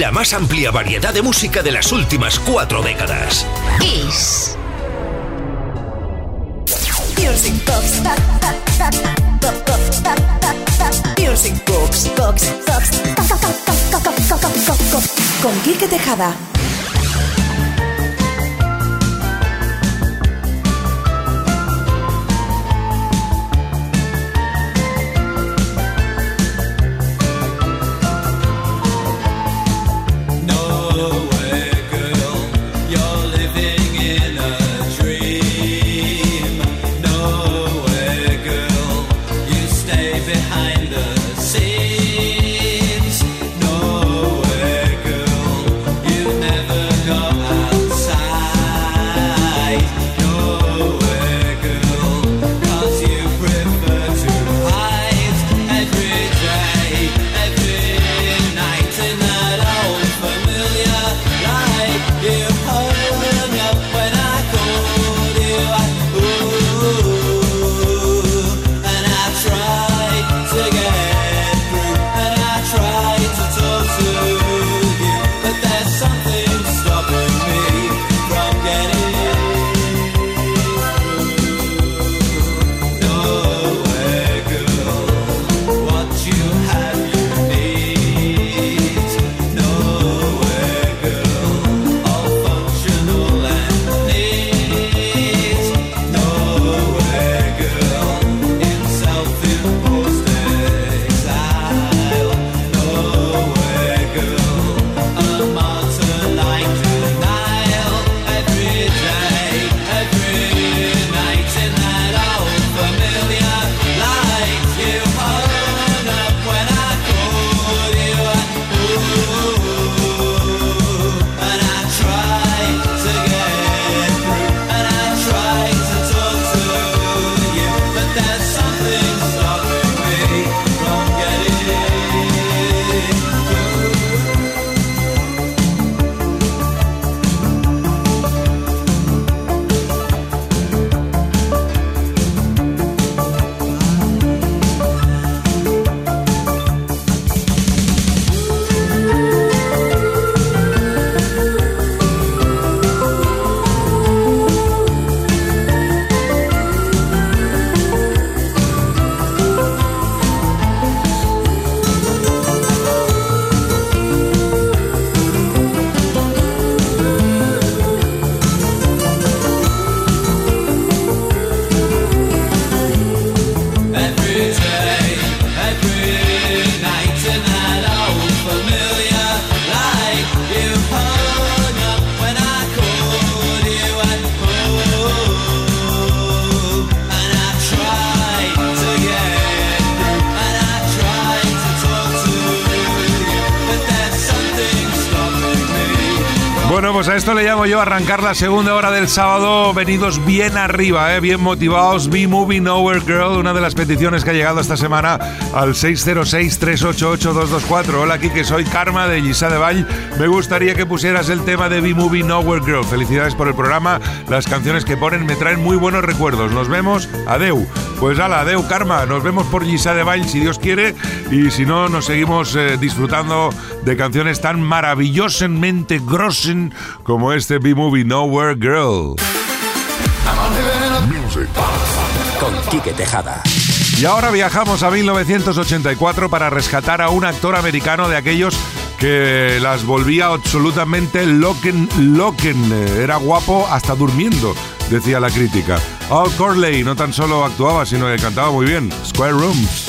la más amplia variedad de música de las últimas cuatro décadas. Kiss. Music Box. Music Box. Box. Box. Con Quique Tejada. Yo arrancar la segunda hora del sábado, venidos bien arriba, eh, bien motivados. Be Moving Nowhere Girl, una de las peticiones que ha llegado esta semana al 606-388-224. Hola, aquí que soy Karma de Gisa de Vall. Me gustaría que pusieras el tema de Be Moving Nowhere Girl. Felicidades por el programa. Las canciones que ponen me traen muy buenos recuerdos. Nos vemos. Adeu. Pues ala, adeu, Karma. Nos vemos por Gisa de Vall si Dios quiere. Y si no, nos seguimos eh, disfrutando de canciones tan maravillosamente grossen como este B-Movie Nowhere Girl. Con Quique Tejada. Y ahora viajamos a 1984 para rescatar a un actor americano de aquellos que las volvía absolutamente loquen, loquen. Era guapo hasta durmiendo, decía la crítica. Al Corley no tan solo actuaba, sino que cantaba muy bien. Square Rooms.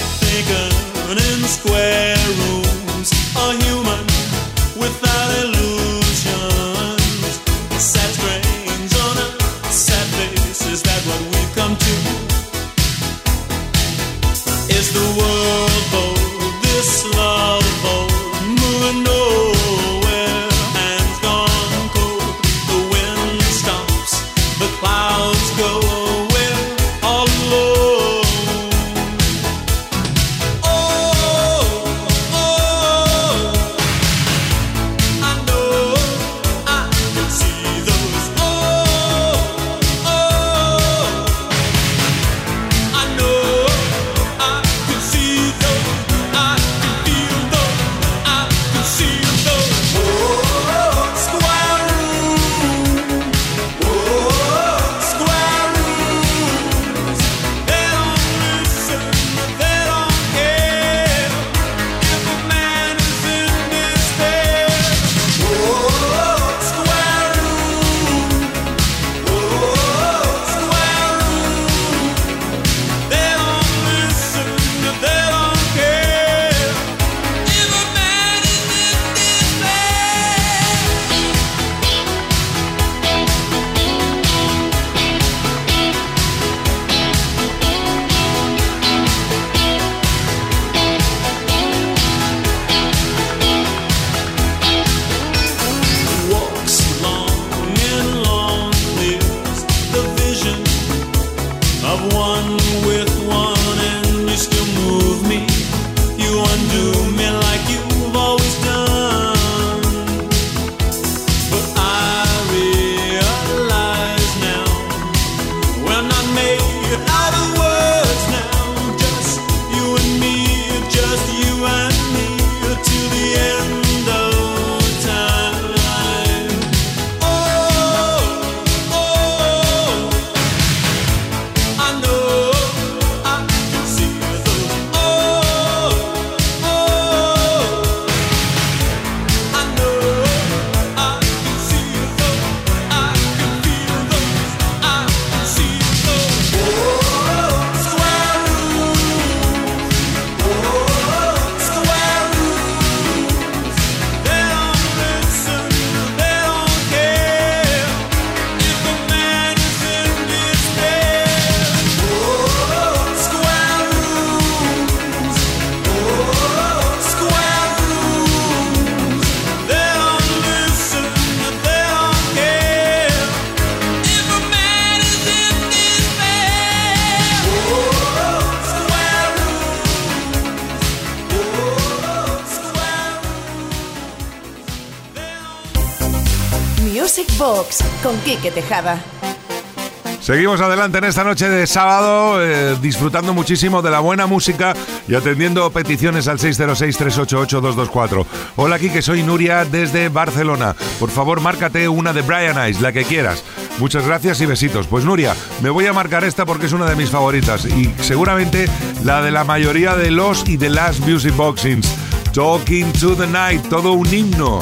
Con Quique Tejada. Seguimos adelante en esta noche de sábado, eh, disfrutando muchísimo de la buena música y atendiendo peticiones al 606-388-224. Hola, aquí que soy Nuria desde Barcelona. Por favor, márcate una de Brian Eyes, la que quieras. Muchas gracias y besitos. Pues Nuria, me voy a marcar esta porque es una de mis favoritas y seguramente la de la mayoría de los y de las Music Boxings. Talking to the Night, todo un himno.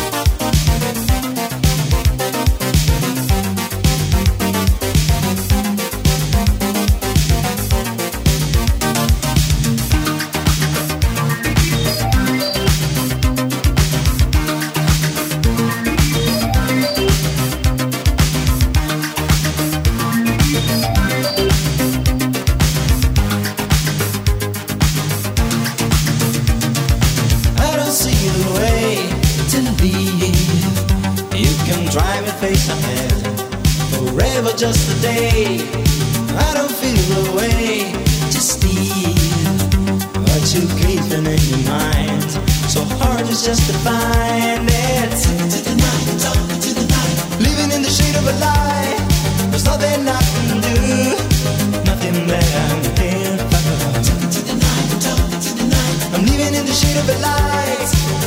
to keep them in your mind. So hard is just to find it. To the night, to the night. Living in the shade of a lie. There's nothing I can do. Nothing that I'm capable of. To the night, to the night. I'm living in the shade of a lie.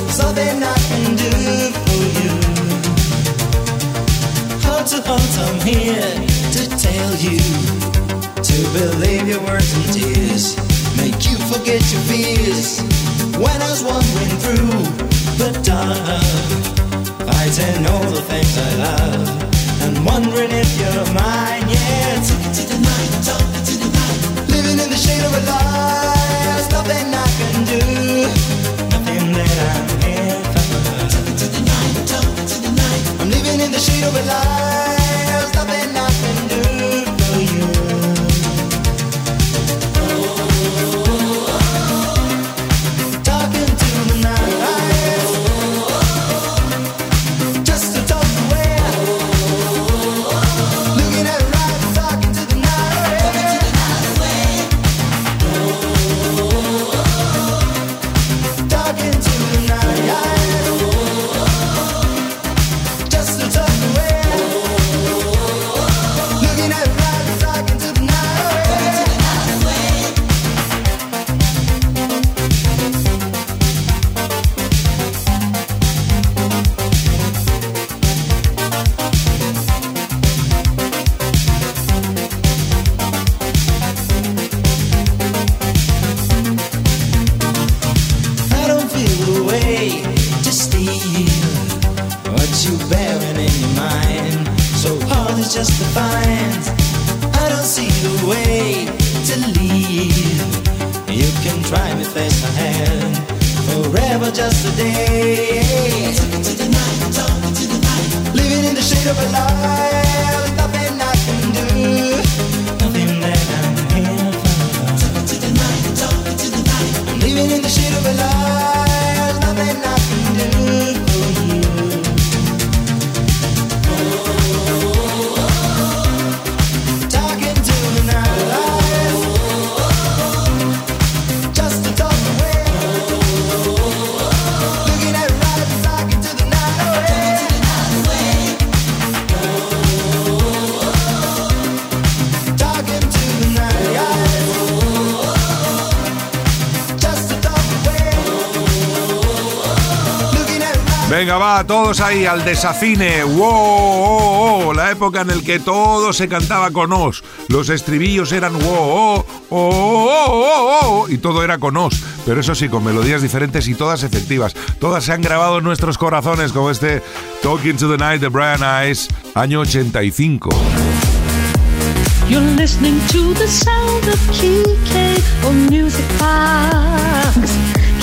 There's nothing I can do for you. Heart to heart, I'm here to tell you. To believe your words and tears forget your fears. When I was wandering through the dark, I didn't know the things I love. And wondering if you're mine, yeah. Take it to the night, talk it to the night. Living in the shade of a lie, there's nothing I can do. Nothing that I'm here for. Take it to the night, talk it to the night. I'm living in the shade of a lie. Todos ahí al desafine. ¡Wow! la época en el que todo se cantaba con os. Los estribillos eran wow, oh, y todo era con os. Pero eso sí, con melodías diferentes y todas efectivas. Todas se han grabado en nuestros corazones, como este Talking to the Night de Brian Ice, año 85. You're listening to the sound of on Music Box.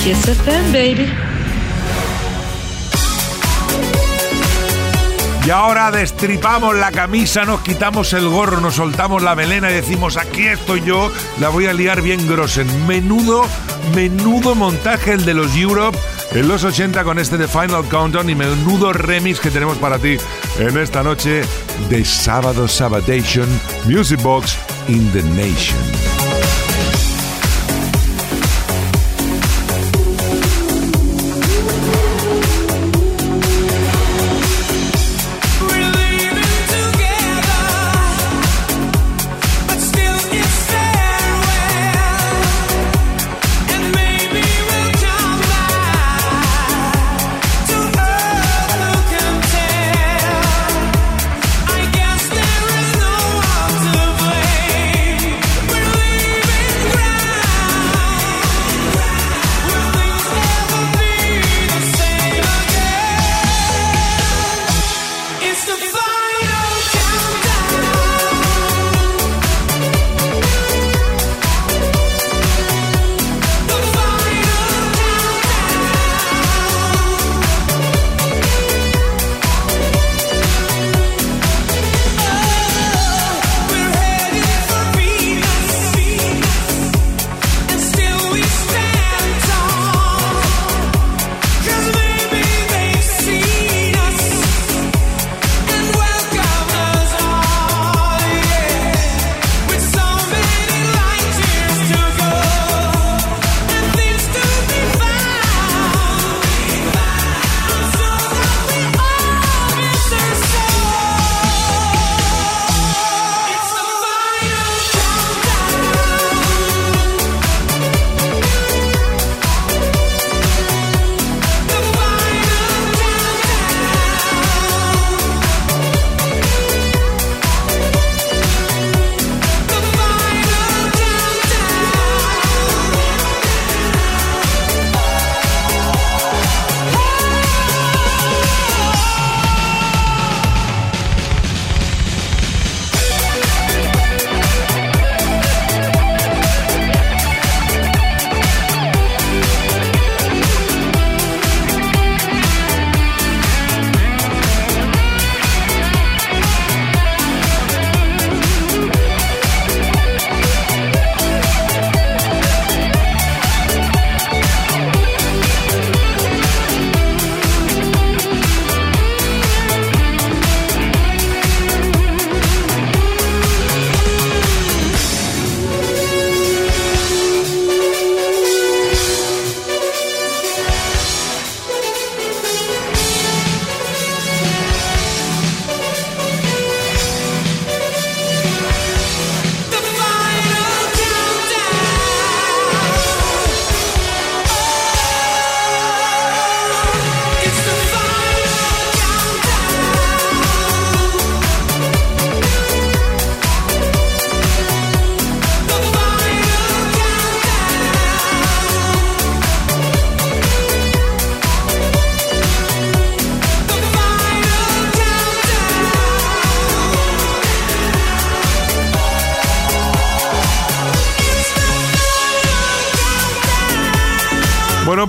Kiss FM, baby. Y ahora destripamos la camisa, nos quitamos el gorro, nos soltamos la melena y decimos, aquí estoy yo, la voy a liar bien grosen. Menudo, menudo montaje el de los Europe en los 80 con este de Final Countdown y menudo remix que tenemos para ti en esta noche de Sábado Sabadation Music Box in the Nation.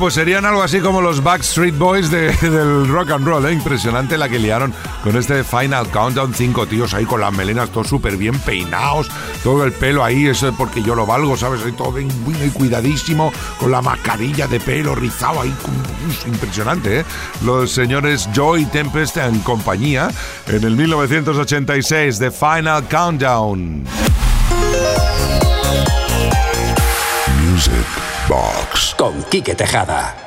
Pues serían algo así como los Backstreet Boys del rock and roll, ¿eh? Impresionante la que liaron con este Final Countdown. Cinco tíos ahí con las melenas todos súper bien peinados, todo el pelo ahí, eso es porque yo lo valgo, ¿sabes? Ahí todo bien, cuidadísimo, con la mascarilla de pelo rizado ahí. impresionante, ¿eh? Los señores Joy Tempest en compañía en el 1986 de Final Countdown. Music Box con Quique Tejada.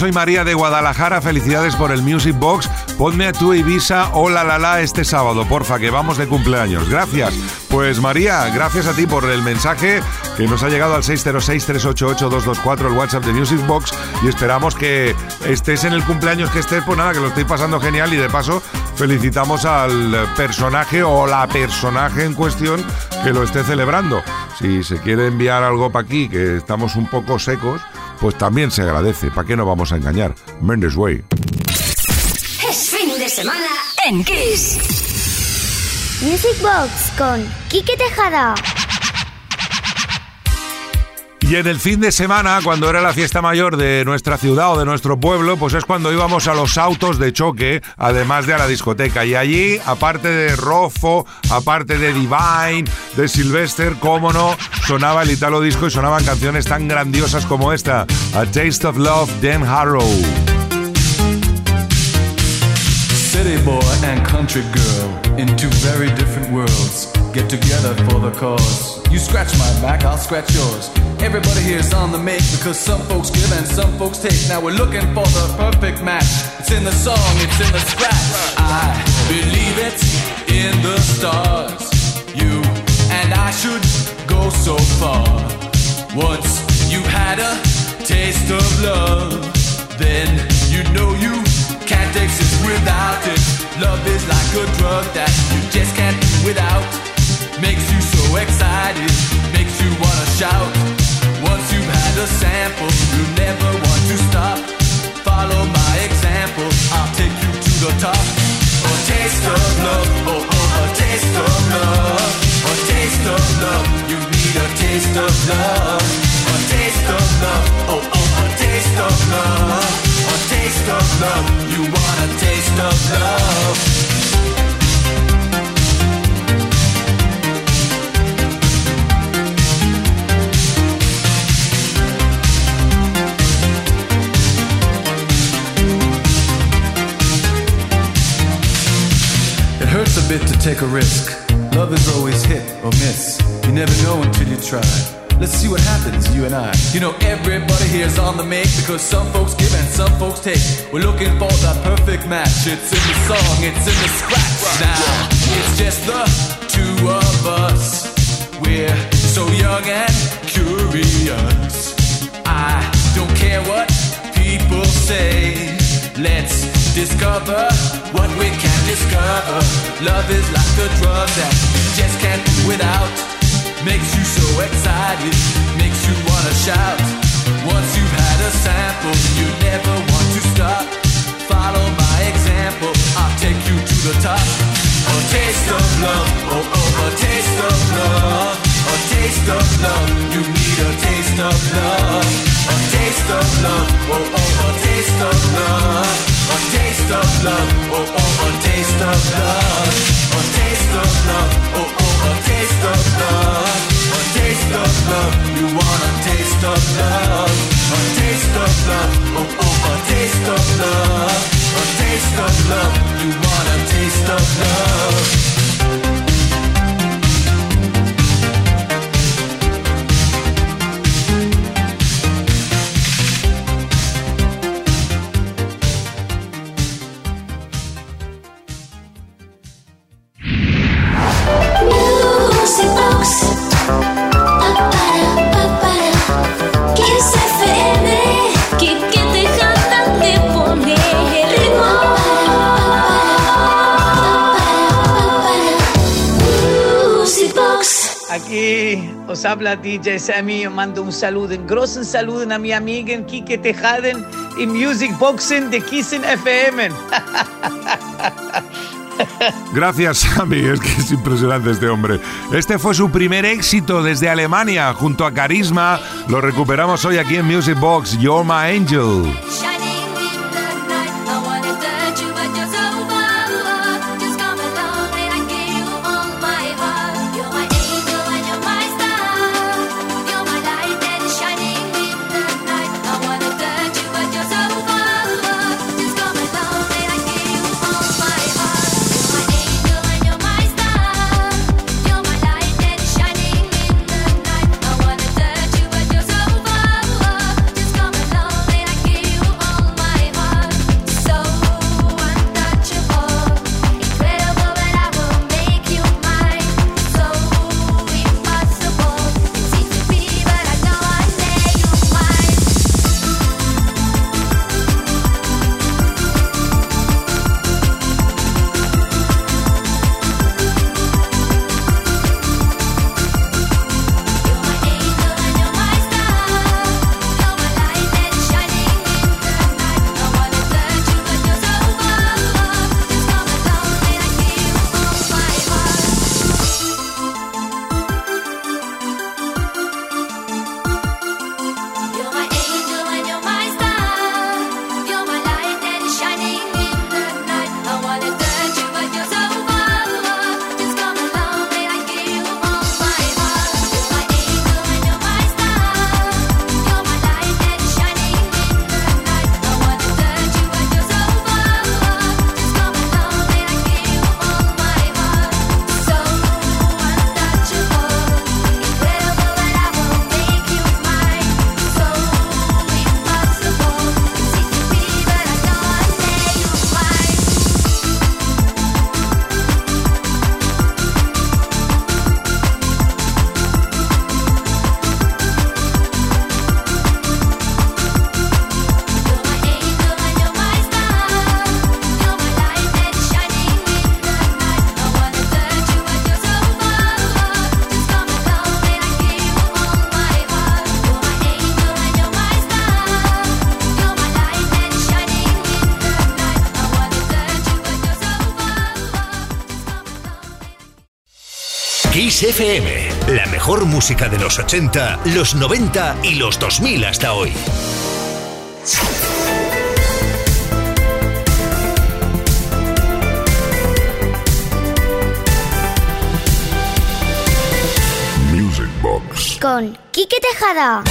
Soy María de Guadalajara, felicidades por el Music Box, ponme a tu Ibiza, hola la la este sábado, porfa, que vamos de cumpleaños, gracias. Pues María, gracias a ti por el mensaje que nos ha llegado al 606-388-224, el WhatsApp de Music Box, y esperamos que estés en el cumpleaños que estés, pues nada, que lo estoy pasando genial y de paso felicitamos al personaje o la personaje en cuestión que lo esté celebrando. Si se quiere enviar algo para aquí, que estamos un poco secos, pues también se agradece. ¿Para qué nos vamos a engañar? Mendes Way. Es fin de semana en Kiss. Music Box con Quique Tejada. Y en el fin de semana, cuando era la fiesta mayor de nuestra ciudad o de nuestro pueblo, pues es cuando íbamos a los autos de choque, además de a la discoteca. Y allí, aparte de Rofo, aparte de Divine, de Sylvester, cómo no, sonaba el Italo Disco y sonaban canciones tan grandiosas como esta, A Taste of Love, Dan Harrow. City boy and country girl in two very different worlds get together for the cause. You scratch my back, I'll scratch yours. Everybody here's on the make because some folks give and some folks take. Now we're looking for the perfect match. It's in the song, it's in the scratch. I believe it in the stars. You and I should go so far. Once you had a taste of love, then you know you can't exist without it. Love is like a drug that you just can't do without. Makes you so excited, makes you wanna shout. Once you've had a sample, you never want to stop. Follow my example, I'll take you to the top. A taste of love, oh oh, a taste of love. A taste of love, you need a taste of love. A taste of love, oh oh, a taste of love. A taste of love, you want a taste of love. Take a risk. Love is always hit or miss. You never know until you try. Let's see what happens, you and I. You know, everybody here's on the make because some folks give and some folks take. We're looking for that perfect match. It's in the song, it's in the scratch. Now, it's just the two of us. We're so young and curious. I don't care what people say. Let's discover what we can discover. Love is like a drug that you just can't do without. Makes you so excited, makes you wanna shout. Once you've had a sample, you never want to stop. Follow my example, I'll take you to the top. A taste of love, oh oh, a taste of love. A taste of love, you need a taste of love. A taste of love, oh oh, a taste of love. A taste of love, oh oh, a taste of love. A taste of love, oh oh, a taste of love. A taste of love, you want a taste of love. A taste of love, habla DJ Sammy. Yo mando un saludo, un großen saludo a mi amiga Kike Tejaden y Music Boxing de Kissen FM. Gracias, Sammy. Es que es impresionante este hombre. Este fue su primer éxito desde Alemania, junto a Carisma. Lo recuperamos hoy aquí en Music Box. You're my angel. Kiss FM. La mejor música de los 80, los 90 y los 2000 hasta hoy. Music Box. Con Quique Tejada.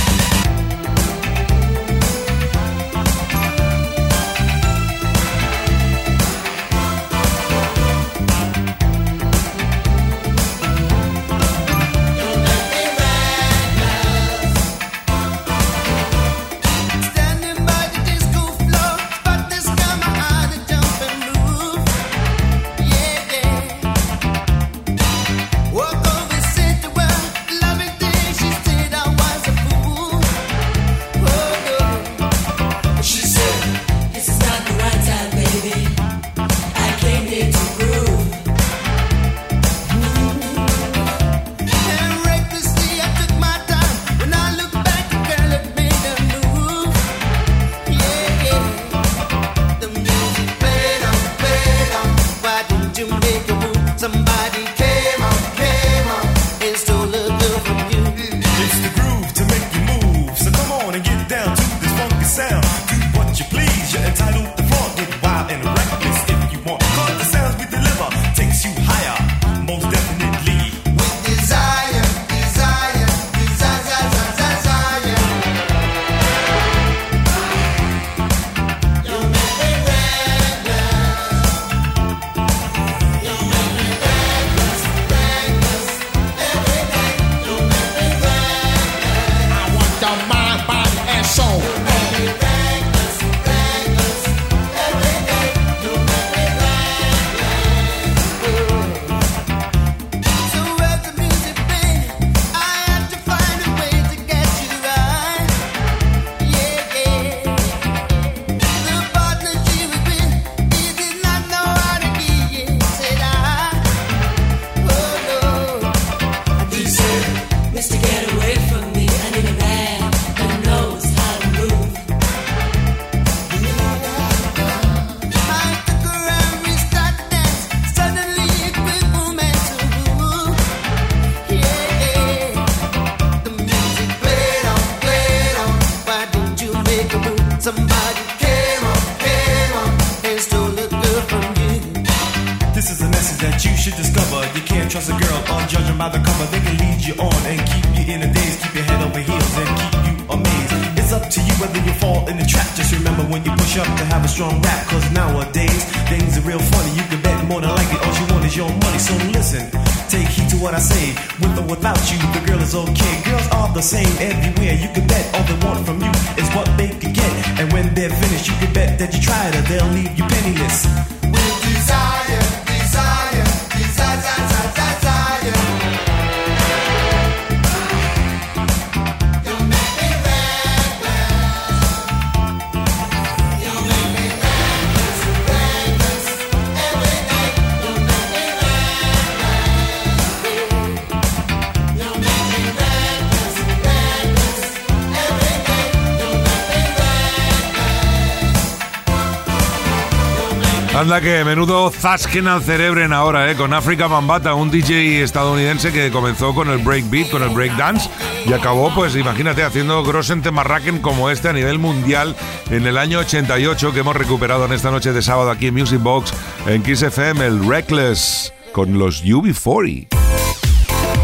Anda que menudo zasquen al cerebren ahora, ¿eh? Con África Bambata, un DJ estadounidense que comenzó con el breakbeat, con el breakdance y acabó, pues imagínate, haciendo grossen temarraken como este a nivel mundial en el año 88 que hemos recuperado en esta noche de sábado aquí en Music Box, en Kiss FM, el Reckless con los UB40.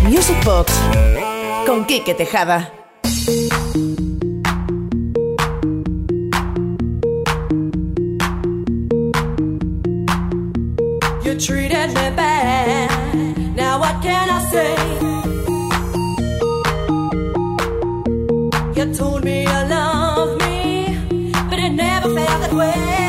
Music Box con Kike Tejada. You treated me bad. Now what can I say? You told me you love me, but it never felt that way.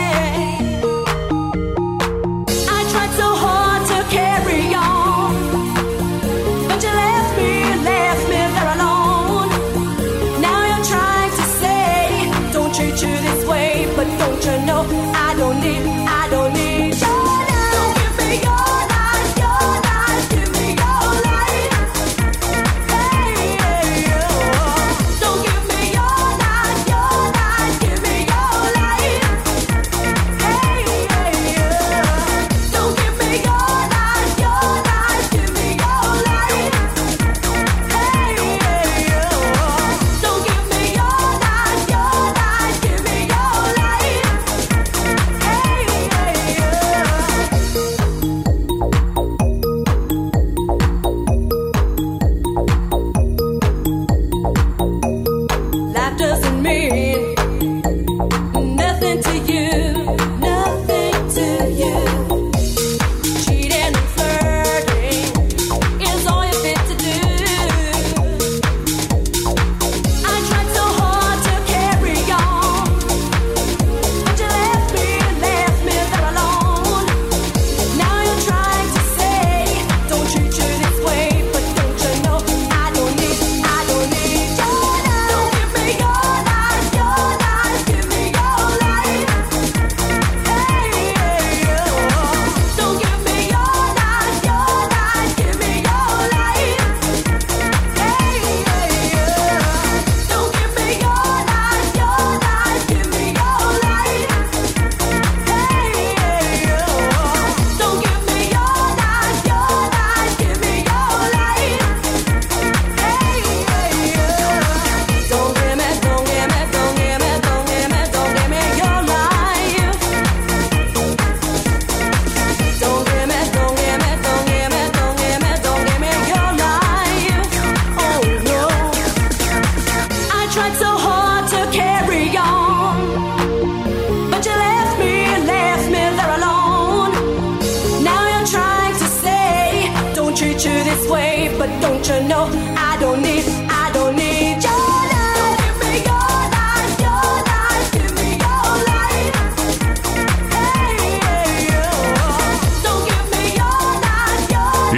But don't you know I don't need, I don't need me your life,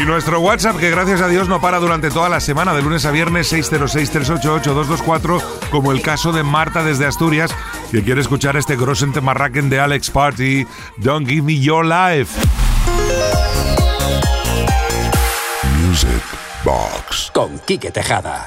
Y nuestro WhatsApp, que gracias a Dios no para durante toda la semana, de lunes a viernes, 606-388-224, como el caso de Marta desde Asturias, que quiere escuchar este Grossen Temarraken de Alex Party, Don't Give Me Your Life. Music Box. Con Quique Tejada.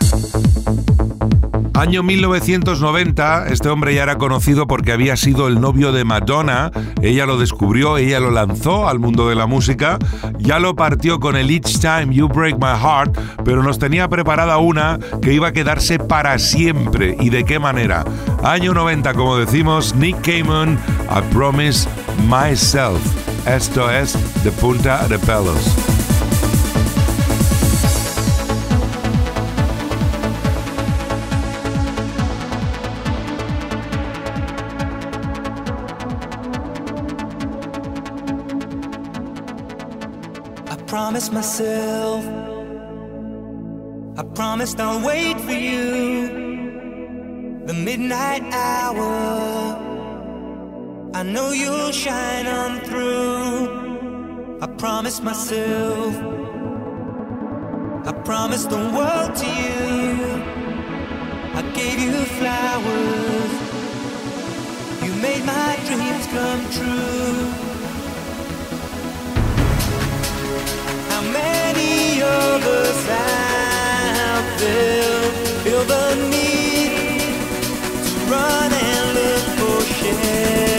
Año 1990, este hombre ya era conocido porque había sido el novio de Madonna, ella lo descubrió, ella lo lanzó al mundo de la música, ya lo partió con el Each Time You Break My Heart, pero nos tenía preparada una que iba a quedarse para siempre. ¿Y de qué manera? Año 90, como decimos, Nick Cayman, I Promise Myself. Esto es de punta de pelos. Promised myself, I promised I'll wait for you. The midnight hour, I know you'll shine on through. I promised myself, I promised the world to you. I gave you flowers, you made my dreams come true. você.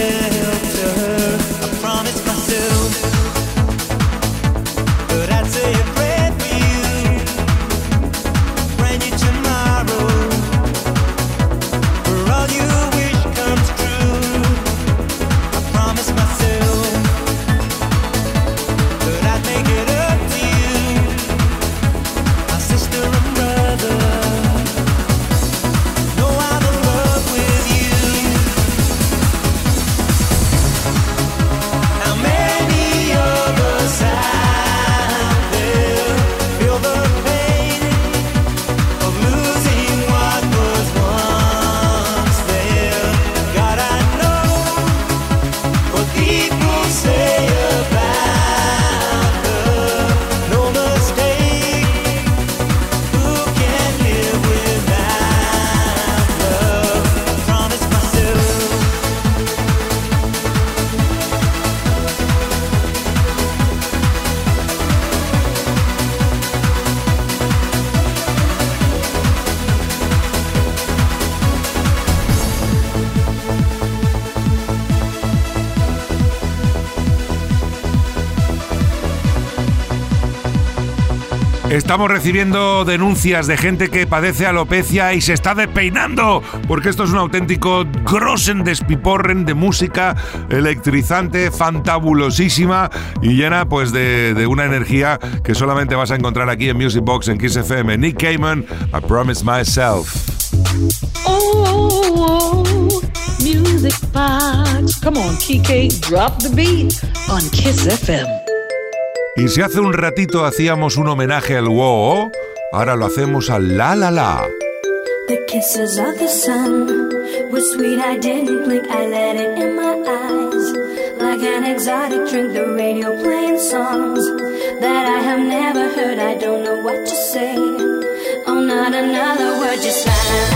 Estamos recibiendo denuncias de gente que padece alopecia y se está despeinando, porque esto es un auténtico grosen despiporren de música electrizante, fantabulosísima y llena pues de, una energía que solamente vas a encontrar aquí en Music Box en Kiss FM. Nick Cayman, I Promise Myself. Oh, music box. Come on, Kike, drop the beat on Kiss FM. Y si hace un ratito hacíamos un homenaje al wow, ahora lo hacemos al la la la. The kisses of the sun were sweet. I didn't blink. I let it in my eyes. Like an exotic drink, the radio playing songs that I have never heard. I don't know what to say. Oh, not another word, just la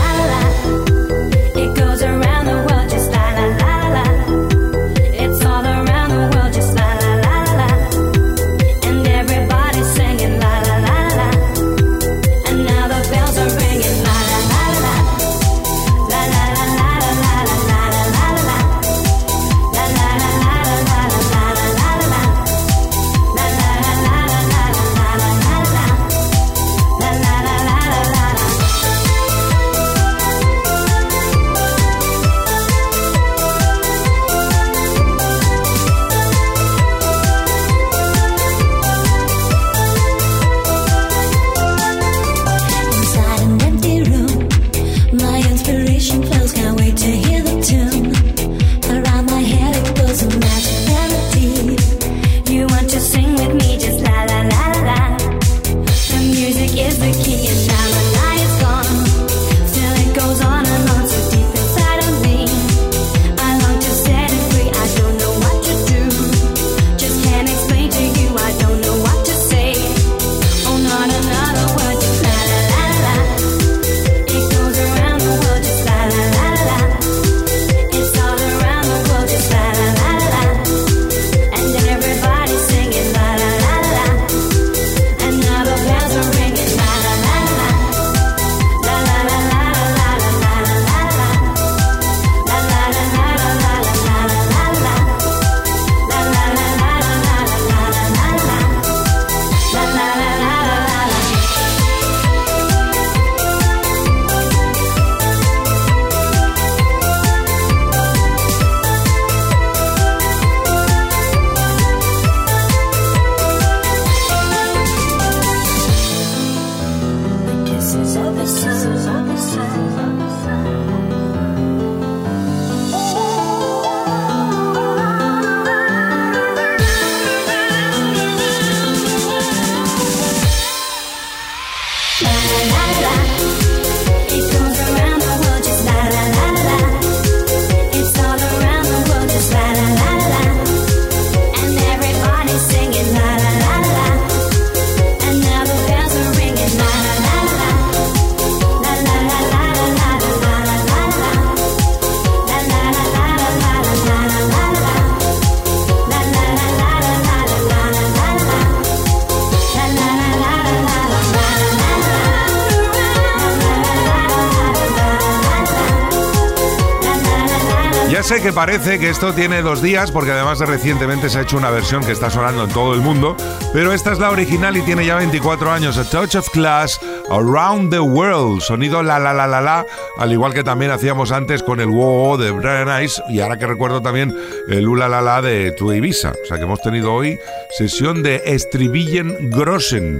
sé que parece que esto tiene dos días, porque además de recientemente se ha hecho una versión que está sonando en todo el mundo, pero esta es la original y tiene ya 24 años. A Touch of Class, Around the World, sonido la la la la la, al igual que también hacíamos antes con el wow de Brian Ice y ahora que recuerdo también el ula la la de Tu Ibiza. O sea que hemos tenido hoy sesión de Estribillen Grossen.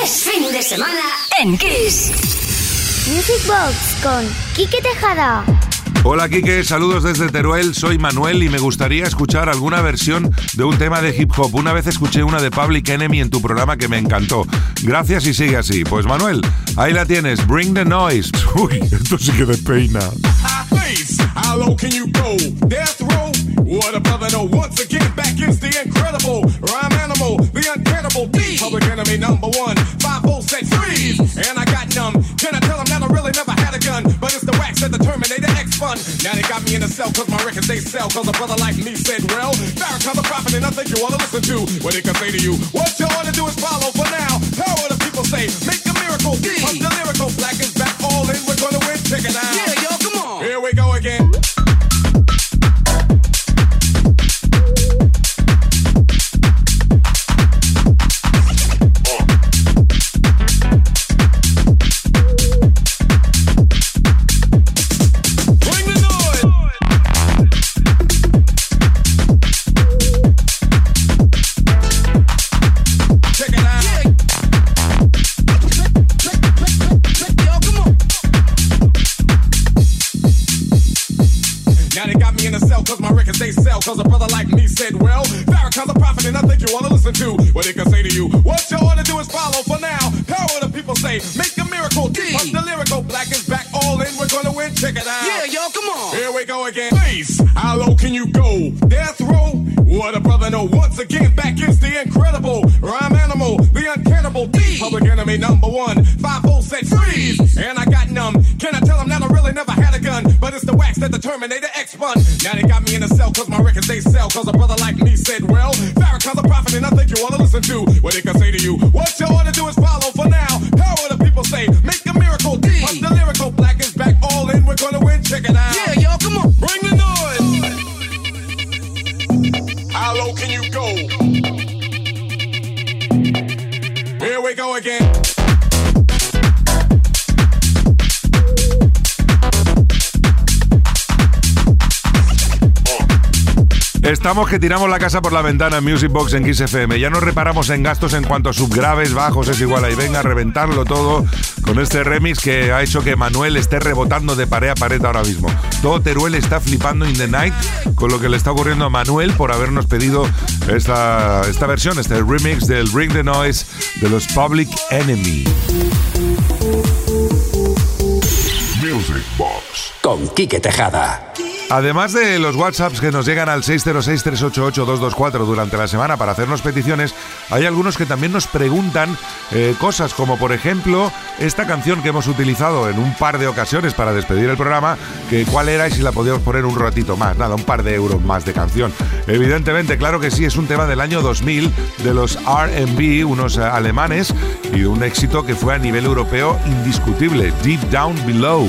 Es fin de semana en Kiss. Music Box con Quique Tejada. Hola Kike, saludos desde Teruel, soy Manuel y me gustaría escuchar alguna versión de un tema de hip hop. Una vez escuché una de Public Enemy en tu programa que me encantó. Gracias y sigue así. Pues Manuel, ahí la tienes, Bring the Noise. Uy, esto sí que despeina. How low can you go? Death row? What a brother, no. Once again, back is the incredible rhyme animal, the uncannibal D. Public enemy number one. Five volts set freeze. And I got numb. Can I tell them that I really never had a gun? But it's that the Terminator X fun. Now they got me in the cell cause my records they sell. Cause a brother like me said, well, Farrakhan's a prophet and I think you wanna listen to what he can say to you. What you to do is follow for now. How what the people say? Make a miracle. D. the lyrical black is back all in. We're gonna win. Check it out. Yeah, say, make a miracle. Punch the lyrical, black is back all in. We're gonna win, check it out. Yeah, yo, come on. Here we go again. Face, how low can you go? Death row? What a brother know. Once again, back is the incredible rhyme animal, the uncannibal D. Public enemy number one. Five volts set freeze. And I got numb. Can I tell them that I really never had a gun? But it's the wax that the Terminator X spun. Now they got me in a cell cause my records they sell. Cause a brother like me said, well, Farrakhan's a prophet and I think you wanna listen to what he can say to you. What you to do is Estamos que tiramos la casa por la ventana en Music Box en Kiss FM. Ya no reparamos en gastos en cuanto a subgraves, bajos, es igual. Ahí venga a reventarlo todo con este remix que ha hecho que Manuel esté rebotando de pared a pared ahora mismo. Todo Teruel está flipando in the night con lo que le está ocurriendo a Manuel por habernos pedido esta, esta versión, este remix del Bring the Noise de los Public Enemy. Music Box. Con Quique Tejada. Además de los WhatsApps que nos llegan al 606-388-224 durante la semana para hacernos peticiones, hay algunos que también nos preguntan eh, cosas como por ejemplo esta canción que hemos utilizado en un par de ocasiones para despedir el programa, que cuál era y si la podíamos poner un ratito más, nada, un par de euros más de canción. Evidentemente, claro que sí, es un tema del año 2000 de los RB, unos eh, alemanes, y un éxito que fue a nivel europeo indiscutible, Deep Down Below.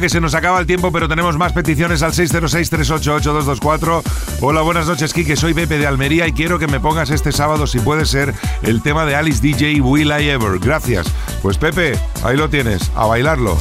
Que se nos acaba el tiempo, pero tenemos más peticiones al 606-388-224. Hola, buenas noches, Kike. Soy Pepe de Almería y quiero que me pongas este sábado, si puede ser, el tema de Alice DJ Will I Ever. Gracias. Pues Pepe, ahí lo tienes, a bailarlo.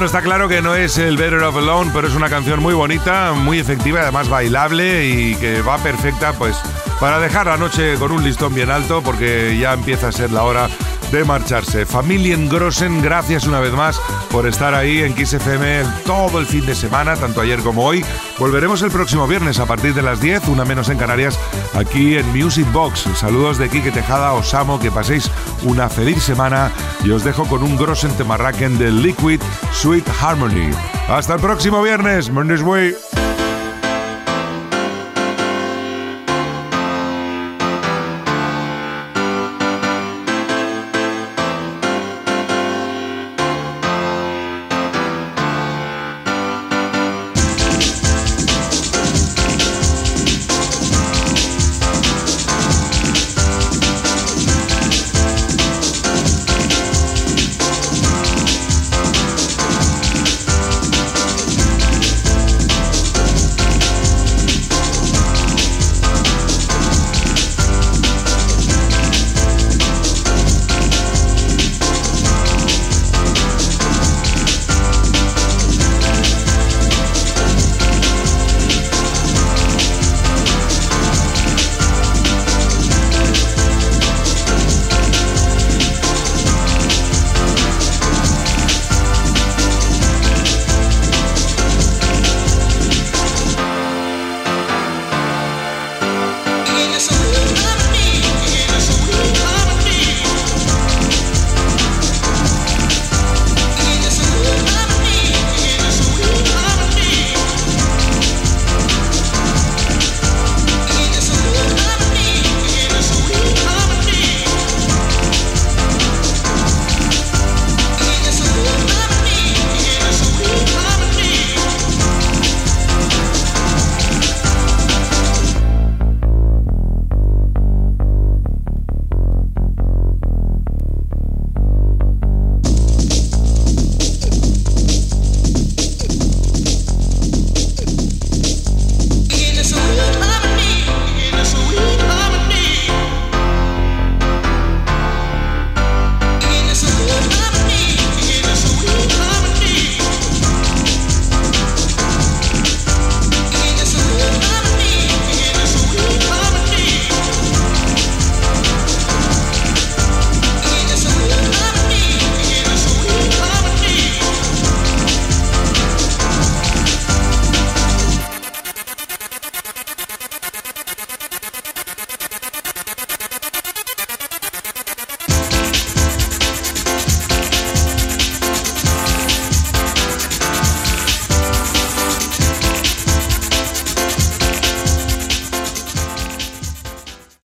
Bueno, está claro que no es el Better of Alone, pero es una canción muy bonita, muy efectiva, además bailable y que va perfecta pues para dejar la noche con un listón bien alto porque ya empieza a ser la hora de marcharse. Familien Grossen, gracias una vez más por estar ahí en Kiss FM todo el fin de semana, tanto ayer como hoy. Volveremos el próximo viernes a partir de las 10, una menos en Canarias, aquí en Music Box. Saludos de Quique Tejada, os amo, que paséis una feliz semana y os dejo con un Grossen Temarraken de Liquid Sweet Harmony. Hasta el próximo viernes, Mondays Way.